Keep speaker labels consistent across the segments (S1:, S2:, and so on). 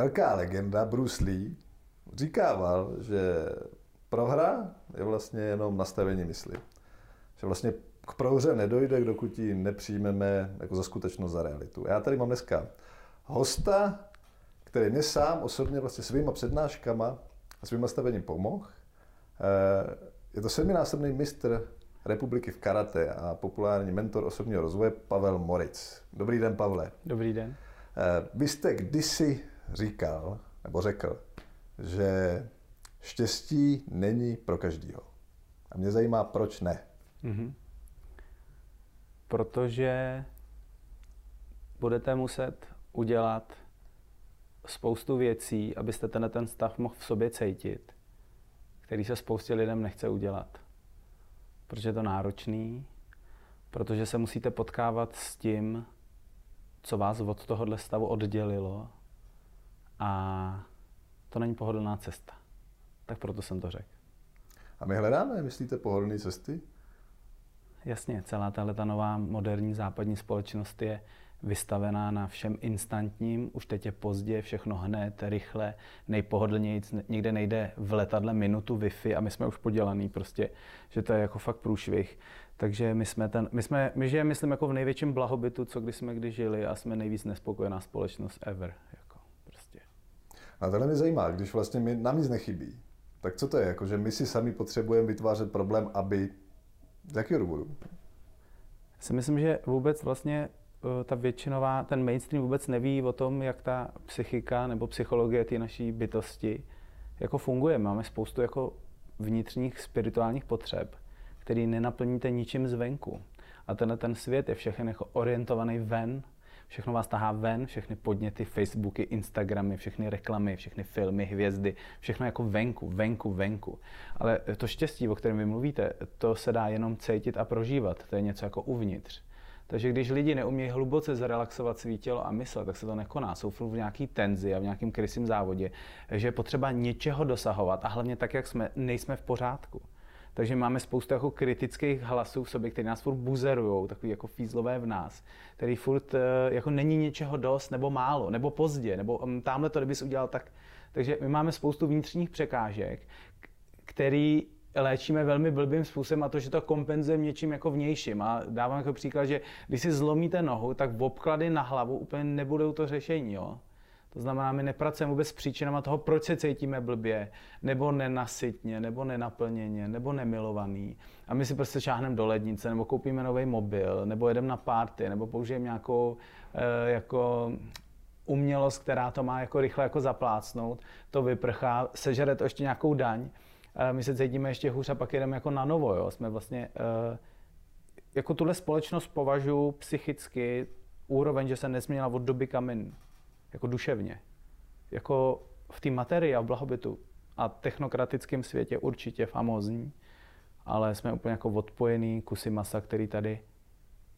S1: velká legenda Bruce Lee říkával, že prohra je vlastně jenom nastavení mysli. Že vlastně k prohře nedojde, dokud ji nepřijmeme jako za skutečnost, za realitu. Já tady mám dneska hosta, který mě sám osobně vlastně svýma přednáškama a svým nastavením pomohl. Eh, je to sedminásobný mistr republiky v karate a populární mentor osobního rozvoje Pavel Moric. Dobrý den, Pavle.
S2: Dobrý den.
S1: Eh, vy jste kdysi říkal, nebo řekl, že štěstí není pro každýho. A mě zajímá, proč ne. Mm-hmm.
S2: Protože budete muset udělat spoustu věcí, abyste ten, ten stav mohl v sobě cítit, který se spoustě lidem nechce udělat. Protože je to náročný, protože se musíte potkávat s tím, co vás od tohohle stavu oddělilo a to není pohodlná cesta. Tak proto jsem to řekl.
S1: A my hledáme, myslíte, pohodlné cesty?
S2: Jasně, celá tahle ta nová moderní západní společnost je vystavená na všem instantním, už teď je pozdě, všechno hned, rychle, nejpohodlněji, někde nejde v letadle minutu Wi-Fi a my jsme už podělaný prostě, že to je jako fakt průšvih. Takže my jsme, ten, my jsme, my žijeme, myslím, jako v největším blahobytu, co kdy jsme kdy žili a jsme nejvíc nespokojená společnost ever. Prostě.
S1: A tohle mě zajímá, když vlastně mi, nám nic nechybí, tak co to je? Jako, že my si sami potřebujeme vytvářet problém, aby... Z jakého důvodu?
S2: Já si myslím, že vůbec vlastně Eh, ta většinová, ten mainstream vůbec neví o tom, jak ta psychika nebo psychologie té naší bytosti jako funguje. Máme spoustu jako vnitřních spirituálních potřeb, který nenaplníte ničím zvenku. A tenhle ten svět je všechny jako orientovaný ven, všechno vás tahá ven, všechny podněty, Facebooky, Instagramy, všechny reklamy, všechny filmy, hvězdy, všechno jako venku, venku, venku. Ale to štěstí, o kterém vy mluvíte, to se dá jenom cítit a prožívat. To je něco jako uvnitř. Takže když lidi neumí hluboce zrelaxovat svý tělo a mysl, tak se to nekoná. Jsou v nějaký tenzi a v nějakém krysím závodě, že je potřeba něčeho dosahovat a hlavně tak, jak jsme, nejsme v pořádku. Takže máme spoustu jako kritických hlasů v sobě, které nás furt buzerují, takový jako fízlové v nás, který furt eh, jako není něčeho dost, nebo málo, nebo pozdě, nebo um, tamhle to, kdybys udělal tak. Takže my máme spoustu vnitřních překážek, který léčíme velmi blbým způsobem a to, že to kompenzujeme něčím jako vnějším. A dávám jako příklad, že když si zlomíte nohu, tak v obklady na hlavu úplně nebudou to řešení. Jo? To znamená, my nepracujeme vůbec s příčinama toho, proč se cítíme blbě, nebo nenasytně, nebo nenaplněně, nebo nemilovaný. A my si prostě šáhneme do lednice, nebo koupíme nový mobil, nebo jedeme na párty, nebo použijeme nějakou e, jako umělost, která to má jako rychle jako zaplácnout, to vyprchá, sežere to ještě nějakou daň my se cítíme ještě hůř a pak jedeme jako na novo. Jo. Jsme vlastně, uh, jako tuhle společnost považuji psychicky úroveň, že se nezměnila od doby kamen, jako duševně. Jako v té materii a v blahobytu a technokratickém světě určitě famózní, ale jsme úplně jako odpojený kusy masa, který tady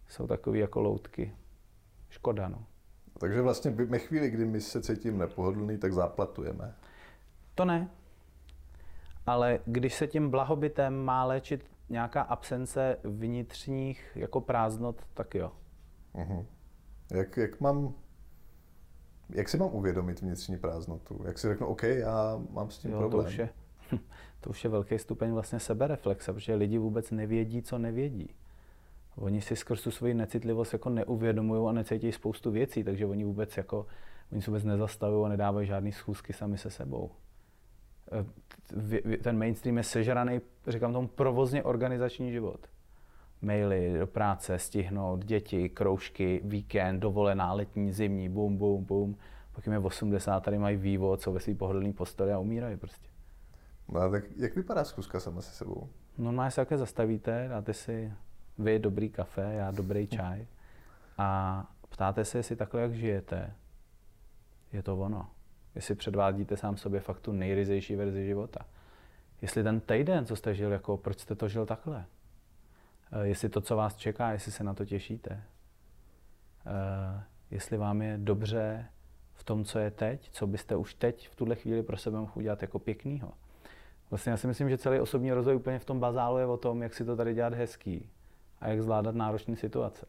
S2: jsou takový jako loutky. Škoda, no.
S1: Takže vlastně ve chvíli, kdy my se cítíme nepohodlný, tak záplatujeme.
S2: To ne, ale když se tím blahobytem má léčit nějaká absence vnitřních jako prázdnot, tak jo.
S1: Uh-huh. Jak, jak mám jak si mám uvědomit vnitřní prázdnotu? Jak si řeknu, OK, já mám s tím jo, problém?
S2: To už, je, to už je velký stupeň vlastně sebereflexe, protože lidi vůbec nevědí, co nevědí. Oni si skrz tu svoji necitlivost jako neuvědomují a necítí spoustu věcí, takže oni vůbec jako, oni se vůbec nezastavují a nedávají žádné schůzky sami se sebou. Eh, ten mainstream je sežraný, říkám tomu, provozně organizační život. Maily do práce, stihnout, děti, kroužky, víkend, dovolená, letní, zimní, bum, bum, bum. Pak jim je 80, tady mají vývod, jsou ve svý pohodlný posteli a umírají prostě.
S1: No, tak jak vypadá zkuska sama se sebou?
S2: Normálně se také zastavíte, dáte si vy dobrý kafe, já dobrý čaj a ptáte se, jestli takhle, jak žijete, je to ono jestli předvádíte sám sobě fakt tu nejryzejší verzi života. Jestli ten týden, co jste žil, jako proč jste to žil takhle? Eh, jestli to, co vás čeká, jestli se na to těšíte. Eh, jestli vám je dobře v tom, co je teď, co byste už teď v tuhle chvíli pro sebe mohli udělat jako pěknýho. Vlastně já si myslím, že celý osobní rozvoj úplně v tom bazálu je o tom, jak si to tady dělat hezký a jak zvládat náročné situace.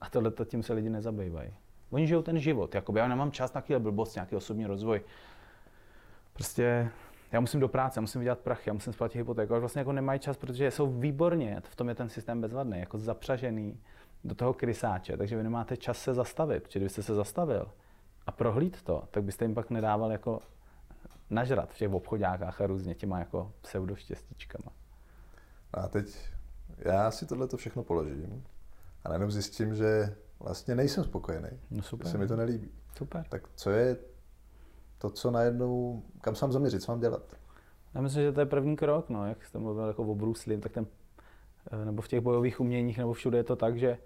S2: A tohle tím se lidi nezabývají. Oni žijou ten život, jakoby já nemám čas na chvíli blbost, nějaký osobní rozvoj. Prostě já musím do práce, musím vydělat prachy, já musím splatit hypotéku, ale vlastně jako nemají čas, protože jsou výborně, v tom je ten systém bezvadný, jako zapřažený do toho krysáče, takže vy nemáte čas se zastavit, protože kdybyste se zastavil a prohlíd to, tak byste jim pak nedával jako nažrat v těch obchodákách a různě těma jako pseudoštěstíčkama.
S1: A teď já si tohle to všechno položím a najednou zjistím, že vlastně nejsem spokojený.
S2: No super.
S1: Že se mi to nelíbí.
S2: Super.
S1: Tak co je to, co najednou, kam se mám zaměřit, co mám dělat?
S2: Já myslím, že to je první krok, no, jak jste mluvil jako o Bruce Lee, tak ten, eh, nebo v těch bojových uměních, nebo všude je to tak, že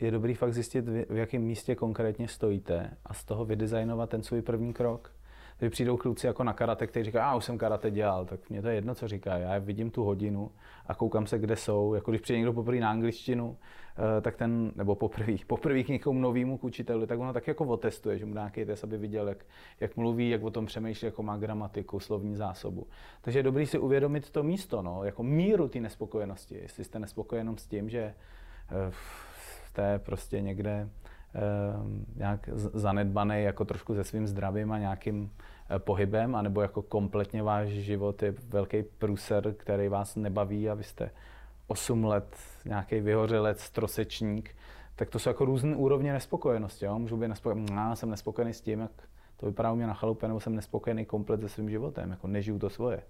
S2: je dobrý fakt zjistit, v jakém místě konkrétně stojíte a z toho vydesignovat ten svůj první krok. Když přijdou kluci jako na karate, kteří říkají, a už jsem karate dělal, tak mě to je jedno, co říká. Já vidím tu hodinu a koukám se, kde jsou. Jako když přijde někdo poprvé na angličtinu, eh, tak ten, nebo poprvé, poprvé k někomu novému k učiteli, tak ono tak jako otestuje, že mu dá nějaký test, aby viděl, jak, jak mluví, jak o tom přemýšlí, jako má gramatiku, slovní zásobu. Takže je dobrý si uvědomit to místo, no, jako míru té nespokojenosti. Jestli jste nespokojenom s tím, že eh, jste prostě někde nějak zanedbaný jako trošku se svým zdravím a nějakým eh, pohybem, anebo jako kompletně váš život je velký pruser, který vás nebaví a vy jste 8 let nějaký vyhořelec, trosečník, tak to jsou jako různé úrovně nespokojenosti. Jo? Můžu být nespokojený, já jsem nespokojený s tím, jak to vypadá u mě na chalupě, nebo jsem nespokojený komplet se svým životem, jako nežiju to svoje.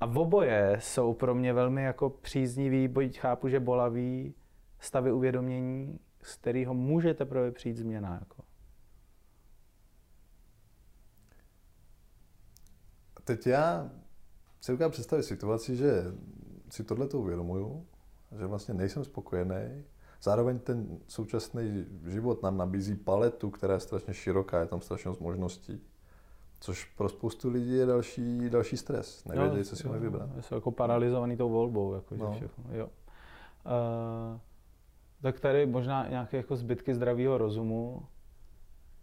S2: A v oboje jsou pro mě velmi jako příznivý, byť chápu, že bolavý stavy uvědomění, z kterého může teprve přijít změna. Jako.
S1: Teď já si dokážu představit situaci, že si tohle to uvědomuju, že vlastně nejsem spokojený. Zároveň ten současný život nám nabízí paletu, která je strašně široká, je tam strašně možností. Což pro spoustu lidí je další, další stres. Nevědějí, co si mají vybrat.
S2: Jsou jako paralizovaný tou volbou. Jako, no. všechno. Jo. Uh, tak tady možná nějaké jako zbytky zdravého rozumu,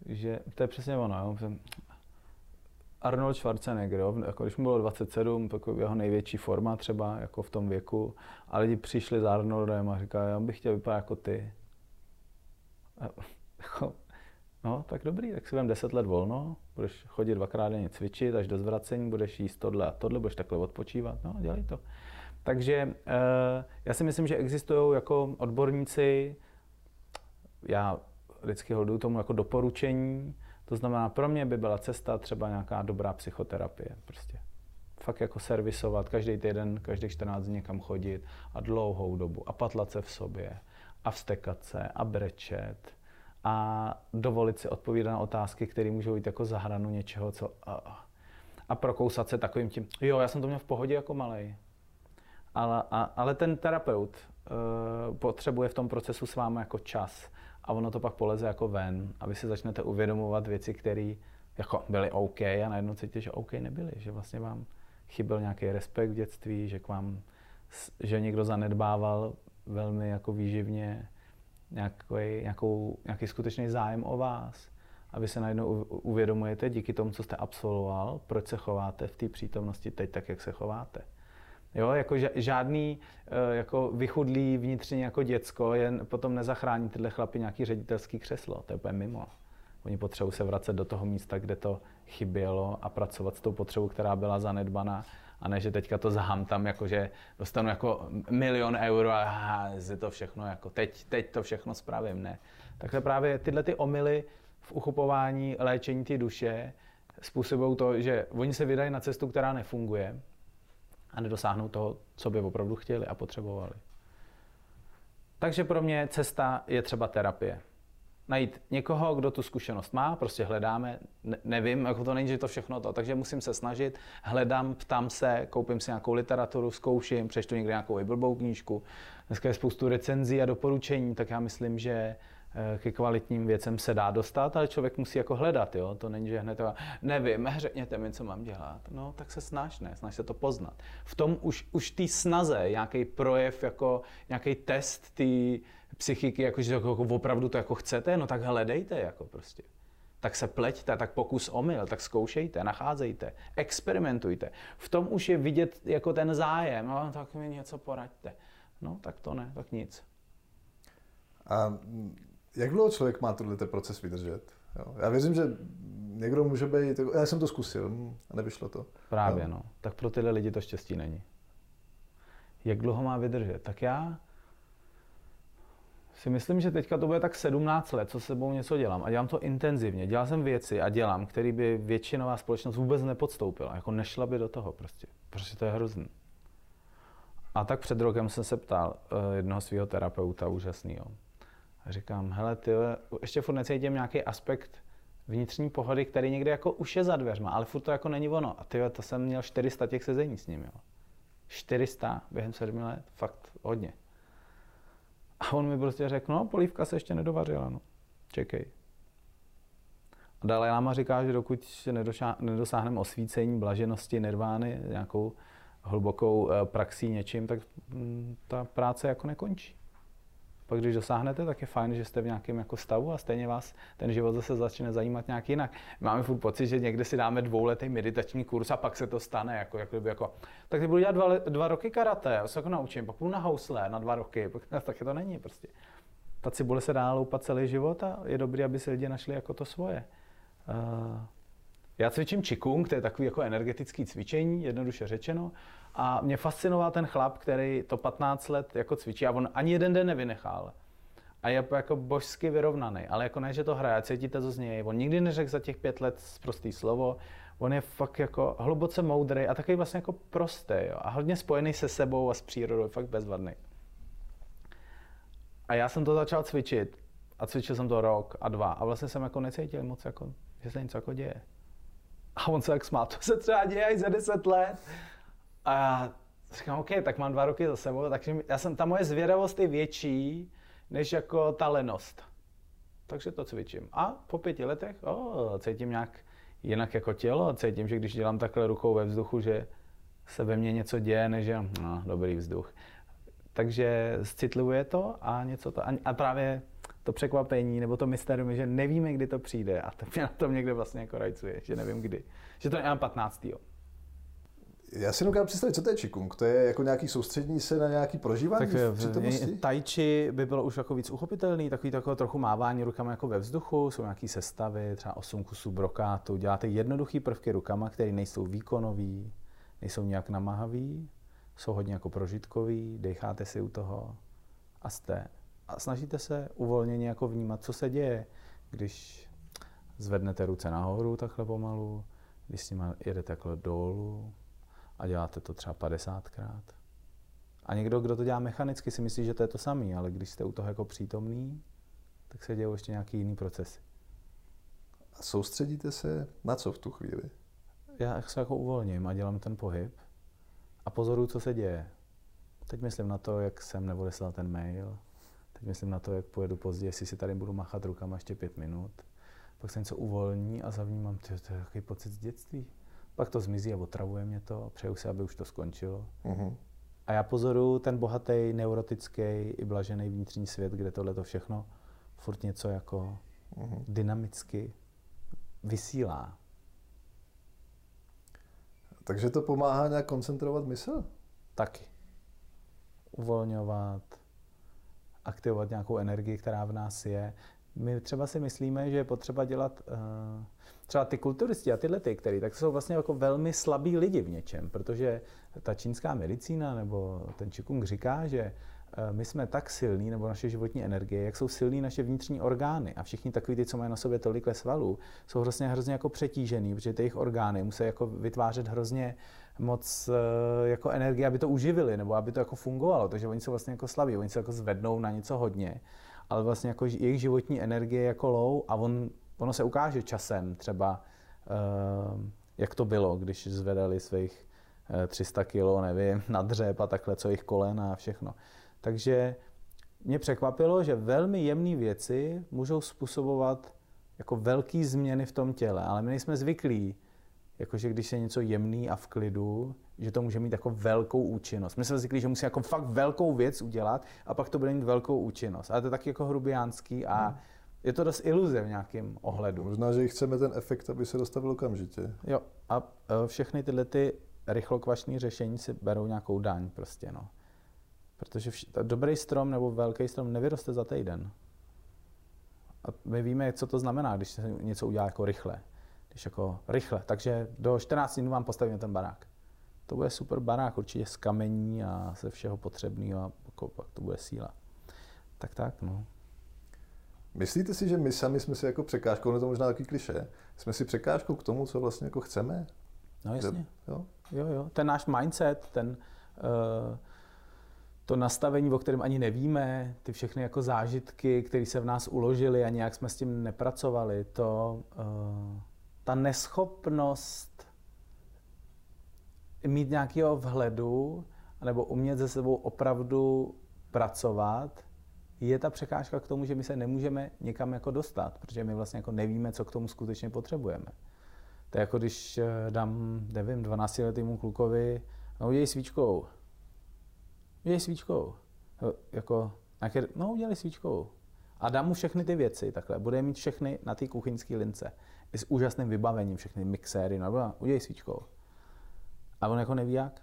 S2: že to je přesně ono. Jo? Arnold Schwarzenegger, jo? Jako když mu bylo 27, tak jeho největší forma třeba jako v tom věku, a lidi přišli za Arnoldem a říkali, já bych chtěl vypadat jako ty. A, jako, no, tak dobrý, tak si vem 10 let volno, budeš chodit dvakrát denně cvičit, až do zvracení budeš jíst tohle a tohle, budeš takhle odpočívat, no, dělej to. Takže eh, já si myslím, že existují jako odborníci, já vždycky hoduju tomu jako doporučení, to znamená, pro mě by byla cesta třeba nějaká dobrá psychoterapie. Prostě fakt jako servisovat, každý týden, každých 14 dní někam chodit a dlouhou dobu a patlat se v sobě a vstekat se a brečet a dovolit si odpovídat na otázky, které můžou jít jako za hranu něčeho, co a, a prokousat se takovým tím, jo, já jsem to měl v pohodě jako malej, ale, a, ale ten terapeut uh, potřebuje v tom procesu s vámi jako čas a ono to pak poleze jako ven a vy si začnete uvědomovat věci, které jako byly OK a najednou cítíte, že OK nebyly, že vlastně vám chyběl nějaký respekt v dětství, že k vám, že někdo zanedbával velmi jako výživně nějaký, nějakou, nějaký skutečný zájem o vás. A vy se najednou uvědomujete díky tomu, co jste absolvoval, proč se chováte v té přítomnosti teď tak, jak se chováte. Jo, jako žádný eh, jako vychudlý vnitřně jako děcko jen potom nezachrání tyhle chlapy nějaký ředitelský křeslo. To je úplně mimo. Oni potřebují se vracet do toho místa, kde to chybělo a pracovat s tou potřebou, která byla zanedbaná. A ne, že teďka to tam, jako že dostanu jako milion euro a aha, to všechno, jako teď, teď to všechno spravím. Ne. Takhle právě tyhle ty omily v uchopování léčení ty duše způsobují to, že oni se vydají na cestu, která nefunguje, a nedosáhnou toho, co by opravdu chtěli a potřebovali. Takže pro mě cesta je třeba terapie. Najít někoho, kdo tu zkušenost má, prostě hledáme, ne, nevím, jako to není, že to všechno to, takže musím se snažit, hledám, ptám se, koupím si nějakou literaturu, zkouším, přečtu někde nějakou blbou knížku. Dneska je spoustu recenzí a doporučení, tak já myslím, že ke kvalitním věcem se dá dostat, ale člověk musí jako hledat, jo? To není, že hned to, nevím, řekněte mi, co mám dělat. No, tak se snaž, ne, snaž se to poznat. V tom už, už té snaze, nějaký projev, jako nějaký test té psychiky, jako, že jako, opravdu to jako chcete, no tak hledejte, jako prostě. Tak se pleťte, tak pokus omyl, tak zkoušejte, nacházejte, experimentujte. V tom už je vidět jako ten zájem, no, tak mi něco poraďte. No, tak to ne, tak nic.
S1: A Jak dlouho člověk má tenhle proces vydržet? Jo? Já věřím, že někdo může být, já jsem to zkusil a nevyšlo to.
S2: Právě, jo. no. Tak pro tyhle lidi to štěstí není. Jak dlouho má vydržet? Tak já si myslím, že teďka to bude tak 17 let, co sebou něco dělám. A dělám to intenzivně. Dělal jsem věci a dělám, které by většinová společnost vůbec nepodstoupila. Jako nešla by do toho prostě. Protože to je hrozný. A tak před rokem jsem se ptal uh, jednoho svého terapeuta úžasného. A říkám, hele, ty ještě furt necítím nějaký aspekt vnitřní pohody, který někde jako už je za dveřma, ale furt to jako není ono. A ty to jsem měl 400 těch sezení s ním, jo. 400 během sedmi let, fakt hodně. A on mi prostě řekl, no, polívka se ještě nedovařila, no, čekej. A Dalai Lama říká, že dokud nedosáhneme osvícení, blaženosti, nirvány, nějakou hlubokou eh, praxí něčím, tak mm, ta práce jako nekončí. Pak když dosáhnete, tak je fajn, že jste v nějakém jako stavu a stejně vás ten život zase začne zajímat nějak jinak. Máme furt pocit, že někde si dáme dvouletý meditační kurz a pak se to stane. Jako, jako, jako. Tak ty budu dělat dva, dva roky karate, já se jako naučím, pak půjdu na housle na dva roky, pak, tak to není prostě. Ta cibule se dá loupat celý život a je dobré, aby si lidi našli jako to svoje. Uh, já cvičím Qigong, to je takový jako energetický cvičení, jednoduše řečeno. A mě fascinoval ten chlap, který to 15 let jako cvičí a on ani jeden den nevynechal. A je jako božsky vyrovnaný, ale jako ne, že to hraje, cítíte to z něj. On nikdy neřekl za těch pět let prostý slovo, on je fakt jako hluboce moudrý a takový vlastně jako prostý jo? a hodně spojený se sebou a s přírodou, fakt bezvadný. A já jsem to začal cvičit a cvičil jsem to rok a dva a vlastně jsem jako necítil moc, jako, že se něco jako děje. A on se tak smál, to se třeba děje i za deset let. A já říkám, OK, tak mám dva roky za sebou, takže já jsem, ta moje zvědavost je větší, než jako ta lenost. Takže to cvičím. A po pěti letech oh, cítím nějak jinak jako tělo, cítím, že když dělám takhle rukou ve vzduchu, že se ve mně něco děje, než že no, dobrý vzduch. Takže citlivuje to a něco to. A právě to překvapení nebo to mysterium, že nevíme, kdy to přijde a to mě na tom někde vlastně jako rajcuje, že nevím kdy. Že to je 15.
S1: Já si dokážu představit, co to je Qigong. To je jako nějaký soustřední se na nějaký prožívání tak, v přítomnosti?
S2: Tai Chi by bylo už jako víc uchopitelný, takový takové trochu mávání rukama jako ve vzduchu, jsou nějaké sestavy, třeba 8 kusů brokátu. Děláte jednoduché prvky rukama, které nejsou výkonový, nejsou nějak namáhavý, jsou hodně jako prožitkový, decháte si u toho a jste. A snažíte se uvolněně jako vnímat, co se děje, když zvednete ruce nahoru takhle pomalu, když s nimi jedete takhle dolů, a děláte to třeba 50krát. A někdo, kdo to dělá mechanicky, si myslí, že to je to samé, ale když jste u toho jako přítomný, tak se dějí ještě nějaký jiný procesy.
S1: A soustředíte se na co v tu chvíli?
S2: Já se jako uvolním a dělám ten pohyb a pozoruju, co se děje. Teď myslím na to, jak jsem neodeslal ten mail, teď myslím na to, jak pojedu později, jestli si tady budu machat rukama ještě pět minut. Pak se něco uvolní a zavnímám, to je takový pocit z dětství. Pak to zmizí a otravuje mě to. Přeju si, aby už to skončilo. Uh-huh. A já pozoruju ten bohatý, neurotický i blažený vnitřní svět, kde tohle to všechno furt něco jako uh-huh. dynamicky vysílá.
S1: Takže to pomáhá nějak koncentrovat mysl?
S2: Taky. Uvolňovat, aktivovat nějakou energii, která v nás je. My třeba si myslíme, že je potřeba dělat uh, třeba ty kulturisti a tyhle ty, který, tak jsou vlastně jako velmi slabí lidi v něčem, protože ta čínská medicína nebo ten Qigong říká, že eh, my jsme tak silní, nebo naše životní energie, jak jsou silní naše vnitřní orgány. A všichni takový ty, co mají na sobě tolik svalů, jsou hrozně, hrozně jako přetížený, protože ty jejich orgány musí jako vytvářet hrozně moc eh, jako energie, aby to uživili, nebo aby to jako fungovalo. Takže oni jsou vlastně jako slabí, oni se jako zvednou na něco hodně, ale vlastně jako jejich životní energie je jako low a on ono se ukáže časem třeba, eh, jak to bylo, když zvedali svých 300 eh, kilo, nevím, na dřep a takhle, co jich kolena a všechno. Takže mě překvapilo, že velmi jemné věci můžou způsobovat jako velké změny v tom těle, ale my nejsme zvyklí, jakože když je něco jemný a v klidu, že to může mít jako velkou účinnost. My jsme zvyklí, že musí jako fakt velkou věc udělat a pak to bude mít velkou účinnost. Ale to je taky jako hrubiánský a hmm je to dost iluze v nějakém ohledu.
S1: Možná, že chceme ten efekt, aby se dostavil okamžitě.
S2: Jo, a e, všechny tyhle ty rychlokvašné řešení si berou nějakou daň prostě, no. Protože vš- dobrý strom nebo velký strom nevyroste za týden. A my víme, co to znamená, když se něco udělá jako rychle. Když jako rychle. Takže do 14 dnů vám postavíme ten barák. To bude super barák, určitě z kamení a ze všeho potřebného a jako pak to bude síla. Tak tak, no.
S1: Myslíte si, že my sami jsme si jako překážkou, no to možná takový kliše, jsme si překážkou k tomu, co vlastně jako chceme?
S2: No jasně.
S1: Jo?
S2: Jo, jo. Ten náš mindset, ten, uh, to nastavení, o kterém ani nevíme, ty všechny jako zážitky, které se v nás uložily a nějak jsme s tím nepracovali, to, uh, ta neschopnost mít nějakého vhledu nebo umět se sebou opravdu pracovat, je ta překážka k tomu, že my se nemůžeme někam jako dostat, protože my vlastně jako nevíme, co k tomu skutečně potřebujeme. To je jako když eh, dám, nevím, 12 letýmu klukovi, no udělej svíčkou. Udělej svíčkou. Jako, nějaké, no udělej svíčkou. A dám mu všechny ty věci, takhle. Bude mít všechny na té kuchyňské lince. I s úžasným vybavením, všechny mixéry, no udělej svíčkou. A on jako neví jak.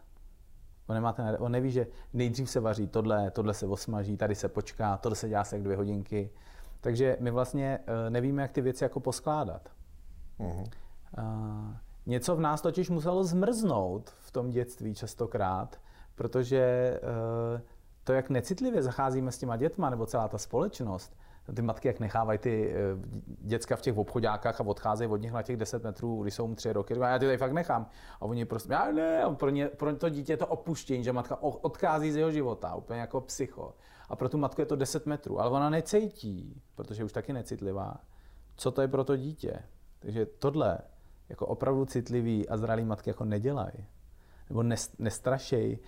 S2: On, nemá ten, on neví, že nejdřív se vaří tohle, tohle se osmaží, tady se počká, tohle se dělá se jak dvě hodinky. Takže my vlastně eh, nevíme, jak ty věci jako poskládat. Uh-huh. Uh, něco v nás totiž muselo zmrznout v tom dětství častokrát, protože uh, to, jak necitlivě zacházíme s těma dětma, nebo celá ta společnost, ty matky, jak nechávají ty eh, děcka v těch obchodákách a odcházejí od nich na těch 10 metrů, když jsou mu tři roky, já ty tady fakt nechám. A oni prostě, já ne, pro, ně, pro to dítě je to opuštění, že matka odchází z jeho života, úplně jako psycho. A pro tu matku je to 10 metrů, ale ona necítí, protože je už taky necitlivá, co to je pro to dítě. Takže tohle jako opravdu citlivý a zralý matky jako nedělají. Nebo nestrašej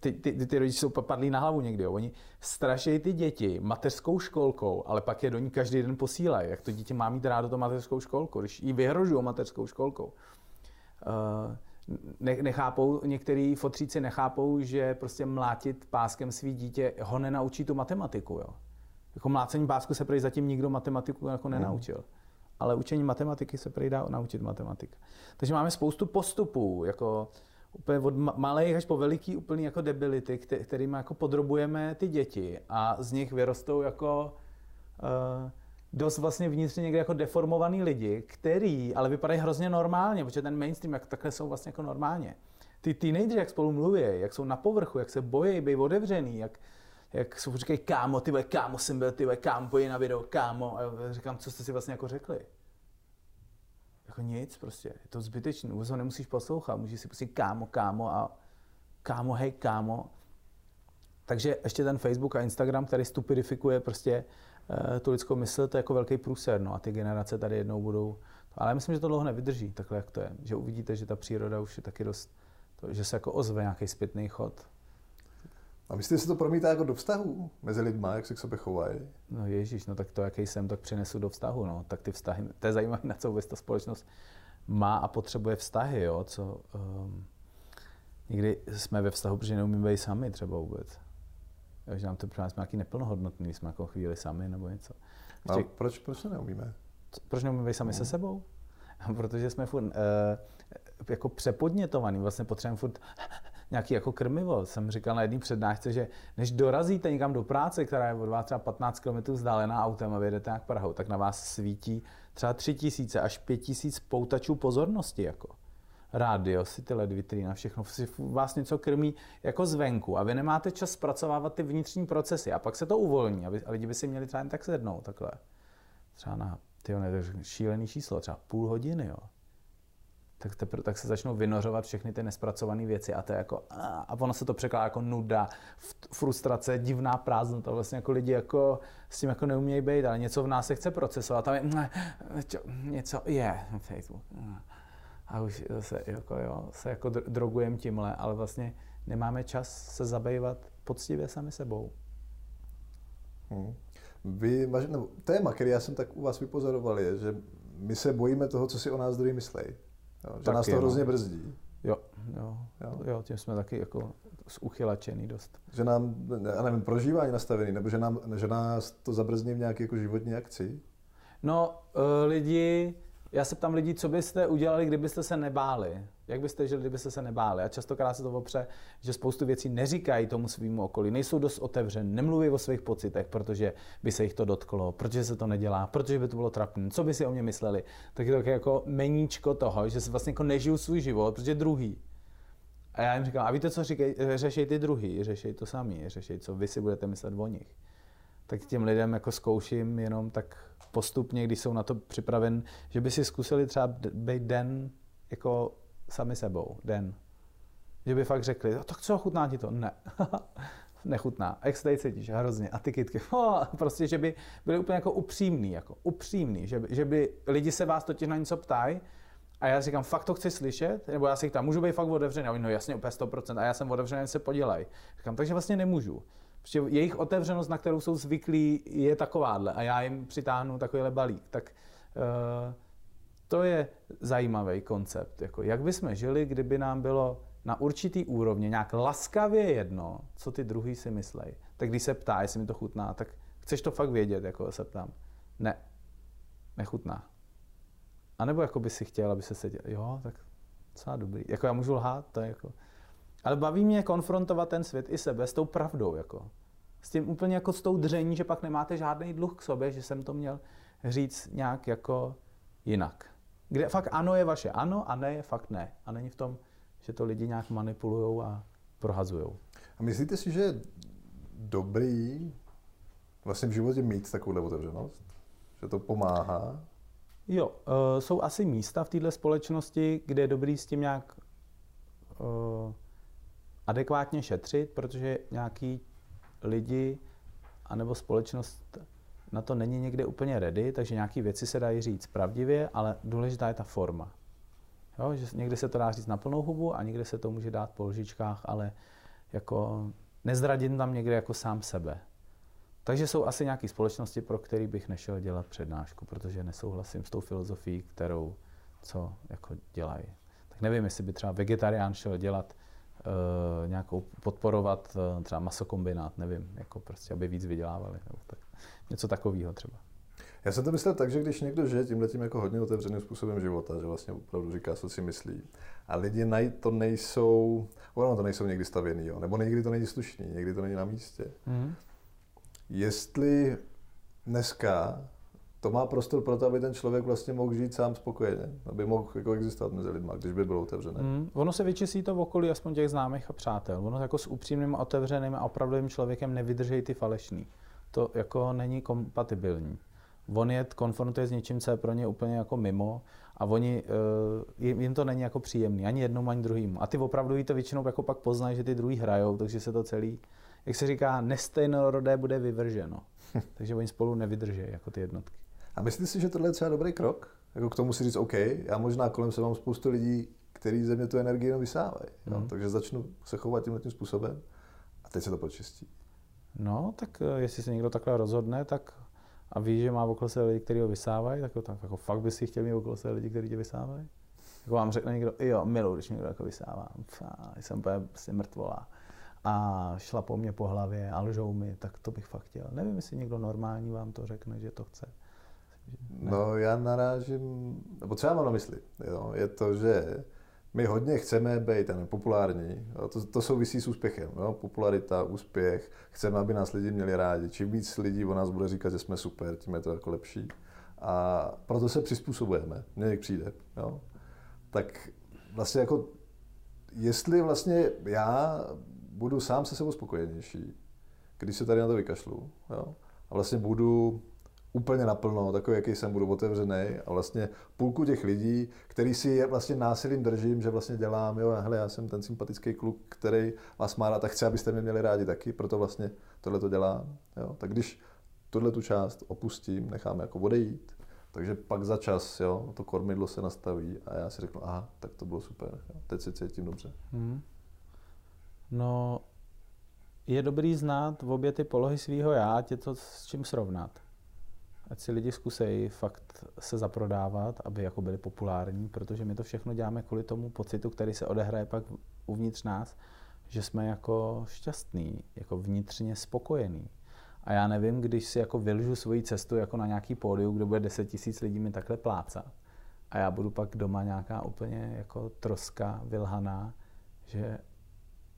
S2: ty, ty, ty rodiče jsou padlí na hlavu někdy. Jo. Oni strašejí ty děti mateřskou školkou, ale pak je do ní každý den posílají. Jak to dítě má mít rádo to mateřskou školku, když jí vyhrožují mateřskou školkou. Uh, ne, nechápou, některý fotříci nechápou, že prostě mlátit páskem svý dítě ho nenaučí tu matematiku. Jo. Jako mlácení pásku se prý zatím nikdo matematiku jako nenaučil. Ale učení matematiky se prý dá naučit matematika. Takže máme spoustu postupů, jako úplně od malých až po veliký úplný jako debility, kterým jako podrobujeme ty děti a z nich vyrostou jako uh, dost vlastně vnitřně někde jako deformovaný lidi, který ale vypadají hrozně normálně, protože ten mainstream jak takhle jsou vlastně jako normálně. Ty teenagery, jak spolu mluví, jak jsou na povrchu, jak se bojí, být otevřený, jak, jak jsou říkají, kámo, ty kámo jsem byl, ty kámo, pojď na video, kámo. A říkám, co jste si vlastně jako řekli? Jako nic prostě, je to zbytečný, vůbec ho nemusíš poslouchat, můžeš si prostě kámo, kámo a kámo, hej, kámo. Takže ještě ten Facebook a Instagram, který stupidifikuje prostě uh, tu lidskou mysl, to je jako velký průser, no a ty generace tady jednou budou, ale myslím, že to dlouho nevydrží, takhle jak to je, že uvidíte, že ta příroda už je taky dost, to, že se jako ozve nějaký zpětný chod.
S1: A myslíte, že se to promítá jako do vztahu mezi lidmi, jak se k sobě chovají?
S2: No ježíš, no tak to, jaký jsem, tak přinesu do vztahu, no. Tak ty vztahy, to je zajímavé, na co vůbec ta společnost má a potřebuje vztahy, jo, co... Um, někdy jsme ve vztahu, protože neumíme být sami třeba vůbec. Jo, že nám to přináší nějaký neplnohodnotný, jsme jako chvíli sami nebo něco.
S1: Ještě, a proč, proč to neumíme?
S2: Proč neumíme být sami se sebou? Protože jsme furt uh, jako přepodnětovaný, vlastně potřebujeme furt nějaký jako krmivo. Jsem říkal na jedné přednášce, že než dorazíte někam do práce, která je od vás třeba 15 km vzdálená autem a vyjedete nějak Prahou, tak na vás svítí třeba 3000 až 5000 poutačů pozornosti. Jako. Rádio, ty LED vitrína, všechno si vás něco krmí jako zvenku a vy nemáte čas zpracovávat ty vnitřní procesy a pak se to uvolní a, lidi by si měli třeba jen tak sednout takhle. Třeba na ne, šílený číslo, třeba půl hodiny, jo tak, tepr- tak se začnou vynořovat všechny ty nespracované věci a to je jako, a ono se to překládá jako nuda, frustrace, divná prázdnota, vlastně jako lidi jako s tím jako neumějí být, ale něco v nás se chce procesovat, tam je, čo, něco je Facebook. A už se, jako, jo, se jako drogujeme tímhle, ale vlastně nemáme čas se zabývat poctivě sami sebou.
S1: Hmm. Vy, no, téma, který já jsem tak u vás vypozoroval, je, že my se bojíme toho, co si o nás druhý myslejí. Jo, že taky, nás to hrozně no. brzdí.
S2: Jo, jo, jo. jo, tím jsme taky jako uchylačený dost.
S1: Že nám, já nevím, prožívání nastavený, nebo že, nám, že nás to zabrzdí v nějaké jako životní akci?
S2: No, uh, lidi, já se ptám lidí, co byste udělali, kdybyste se nebáli? Jak byste žili, kdybyste se nebáli? A častokrát se to opře, že spoustu věcí neříkají tomu svýmu okolí, nejsou dost otevřen, nemluví o svých pocitech, protože by se jich to dotklo, protože se to nedělá, protože by to bylo trapné, co by si o mě mysleli. Tak je to jako meníčko toho, že si vlastně jako nežiju svůj život, protože druhý. A já jim říkám, a víte, co říkej, řešej ty druhý, řešej to sami, řešej, co vy si budete myslet o nich. Tak těm lidem jako zkouším jenom tak postupně, když jsou na to připraven, že by si zkusili třeba být den jako sami sebou, den. Že by fakt řekli, no, tak co, chutná ti to? Ne. Nechutná. Jak se tady cítíš? Hrozně. A ty kytky. prostě, že by byli úplně jako upřímný, jako upřímný. Že by, že by lidi se vás totiž na něco ptají a já říkám, fakt to chci slyšet? Nebo já si tam můžu být fakt otevřený? A oni, no jasně, úplně 100%. A já jsem otevřený, se podělej. Říkám, takže vlastně nemůžu. Protože jejich otevřenost, na kterou jsou zvyklí, je takováhle. A já jim přitáhnu takovýhle balík. Tak uh, to je zajímavý koncept. Jako, jak bychom žili, kdyby nám bylo na určitý úrovni nějak laskavě jedno, co ty druhý si myslej. Tak když se ptá, jestli mi to chutná, tak chceš to fakt vědět, jako se ptám. Ne, nechutná. A nebo jako by si chtěl, aby se seděl. Jo, tak docela dobrý. Jako já můžu lhát, to je jako... Ale baví mě konfrontovat ten svět i sebe s tou pravdou, jako. S tím úplně jako s tou dření, že pak nemáte žádný dluh k sobě, že jsem to měl říct nějak jako jinak. Kde fakt ano je vaše ano a ne je fakt ne. A není v tom, že to lidi nějak manipulují a prohazují.
S1: A myslíte si, že je dobrý vlastně v životě mít takovou otevřenost? Že to pomáhá?
S2: Jo, uh, jsou asi místa v této společnosti, kde je dobrý s tím nějak uh, adekvátně šetřit, protože nějaký lidi anebo společnost na to není někde úplně ready, takže nějaké věci se dají říct pravdivě, ale důležitá je ta forma. Jo, že někdy se to dá říct na plnou hubu a někde se to může dát po lžičkách, ale jako nezradit tam někde jako sám sebe. Takže jsou asi nějaké společnosti, pro které bych nešel dělat přednášku, protože nesouhlasím s tou filozofií, kterou co jako dělají. Tak nevím, jestli by třeba vegetarián šel dělat uh, nějakou, podporovat uh, třeba masokombinát, nevím, jako prostě, aby víc vydělávali. Nebo tak. Něco takového třeba.
S1: Já jsem to myslel tak, že když někdo žije tímhle tím jako hodně otevřeným způsobem života, že vlastně opravdu říká, co si myslí, a lidi to nejsou, ono to nejsou někdy stavěný, jo, nebo někdy to není slušný, někdy to není na místě. Mm. Jestli dneska to má prostor pro to, aby ten člověk vlastně mohl žít sám spokojeně, aby mohl jako existovat mezi lidmi, když by bylo otevřené. Mm,
S2: ono se vyčistí to v okolí aspoň těch známých a přátel. Ono jako s upřímným, otevřeným a opravdovým člověkem nevydrží ty falešný to jako není kompatibilní. On je konfrontuje s něčím, co je pro ně úplně jako mimo a oni, uh, jim to není jako příjemný, ani jednomu, ani druhýmu. A ty opravdu to většinou jako pak poznají, že ty druhý hrajou, takže se to celý, jak se říká, nestejnorodé bude vyvrženo. takže oni spolu nevydrží jako ty jednotky.
S1: A myslíte si, že tohle je třeba dobrý krok? Jako k tomu si říct, OK, já možná kolem se mám spoustu lidí, kteří ze mě tu energii jenom vysávají. Mm. Takže začnu se chovat tímhle tím způsobem a teď se to počistí.
S2: No, tak eh, jestli se někdo takhle rozhodne, tak a ví, že má okolo sebe lidi, kteří ho vysávají, tak, tak jako fakt by si chtěl mít okolo sebe lidi, kteří tě vysávají? Jako vám řekne někdo, jo, milu, když někdo jako vysává, Fá, jsem úplně prostě mrtvolá a šla po mě po hlavě a lžou mi, tak to bych fakt chtěl. Nevím, jestli někdo normální vám to řekne, že to chce.
S1: No já narážím, nebo třeba mám na mysli, jo, je to, že my hodně chceme být ten populární, jo, to, to souvisí s úspěchem. Jo, popularita, úspěch, chceme, aby nás lidi měli rádi. Čím víc lidí o nás bude říkat, že jsme super, tím je to jako lepší. A proto se přizpůsobujeme, mně přijde. Jo. Tak vlastně jako, jestli vlastně já budu sám se sebou spokojenější, když se tady na to vykašlu, jo, a vlastně budu úplně naplno, takový, jaký jsem, budu otevřený a vlastně půlku těch lidí, který si je vlastně násilím držím, že vlastně dělám, jo, hele, já jsem ten sympatický kluk, který vás má rád a chce, abyste mě měli rádi taky, proto vlastně tohle to dělám, jo. Tak když tuhle tu část opustím, nechám jako odejít, takže pak za čas, jo, to kormidlo se nastaví a já si řeknu, aha, tak to bylo super, jo, teď se cítím dobře. Hmm.
S2: No, je dobrý znát v obě ty polohy svého já, tě to s čím srovnat ať si lidi zkusejí fakt se zaprodávat, aby jako byli populární, protože my to všechno děláme kvůli tomu pocitu, který se odehraje pak uvnitř nás, že jsme jako šťastní, jako vnitřně spokojení. A já nevím, když si jako vylžu svoji cestu jako na nějaký pódium, kde bude 10 tisíc lidí mi takhle plácat, a já budu pak doma nějaká úplně jako troska, vylhaná, že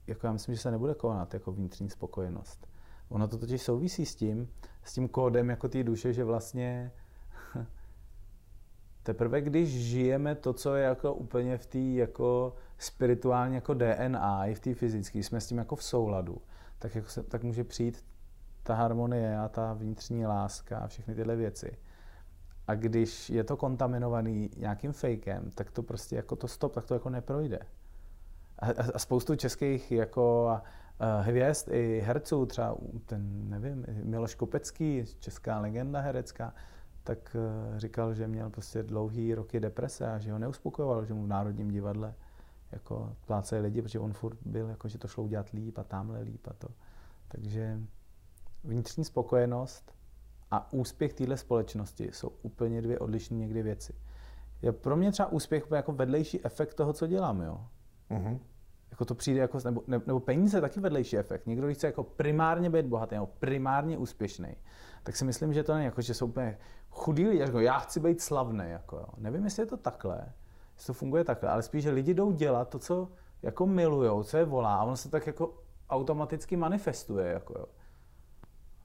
S2: jako já myslím, že se nebude konat jako vnitřní spokojenost. Ono to totiž souvisí s tím, s tím kódem jako té duše, že vlastně teprve když žijeme to, co je jako úplně v té jako spirituální jako DNA i v té fyzické, jsme s tím jako v souladu, tak, jako se, tak může přijít ta harmonie a ta vnitřní láska a všechny tyhle věci. A když je to kontaminovaný nějakým fakem, tak to prostě jako to stop, tak to jako neprojde. A, a spoustu českých jako hvězd i herců, třeba ten, nevím, Miloš Kopecký, česká legenda herecká, tak eh, říkal, že měl prostě dlouhý roky deprese a že ho neuspokojoval, že mu v Národním divadle jako pláce lidi, protože on furt byl, jako, že to šlo udělat líp a tamhle líp a to. Takže vnitřní spokojenost a úspěch téhle společnosti jsou úplně dvě odlišné někdy věci. Je pro mě třeba úspěch jako vedlejší efekt toho, co dělám, jo. Uh-huh. Jako to přijde jako, nebo, nebo peníze je taky vedlejší efekt. Někdo, chce jako primárně být bohatý nebo primárně úspěšný, tak si myslím, že to není jako, že jsou úplně chudí lidi, jako já chci být slavný. Jako, jo. Nevím, jestli je to takhle, jestli to funguje takhle, ale spíš, že lidi jdou dělat to, co jako milujou, co je volá a ono se tak jako automaticky manifestuje. Jako, jo.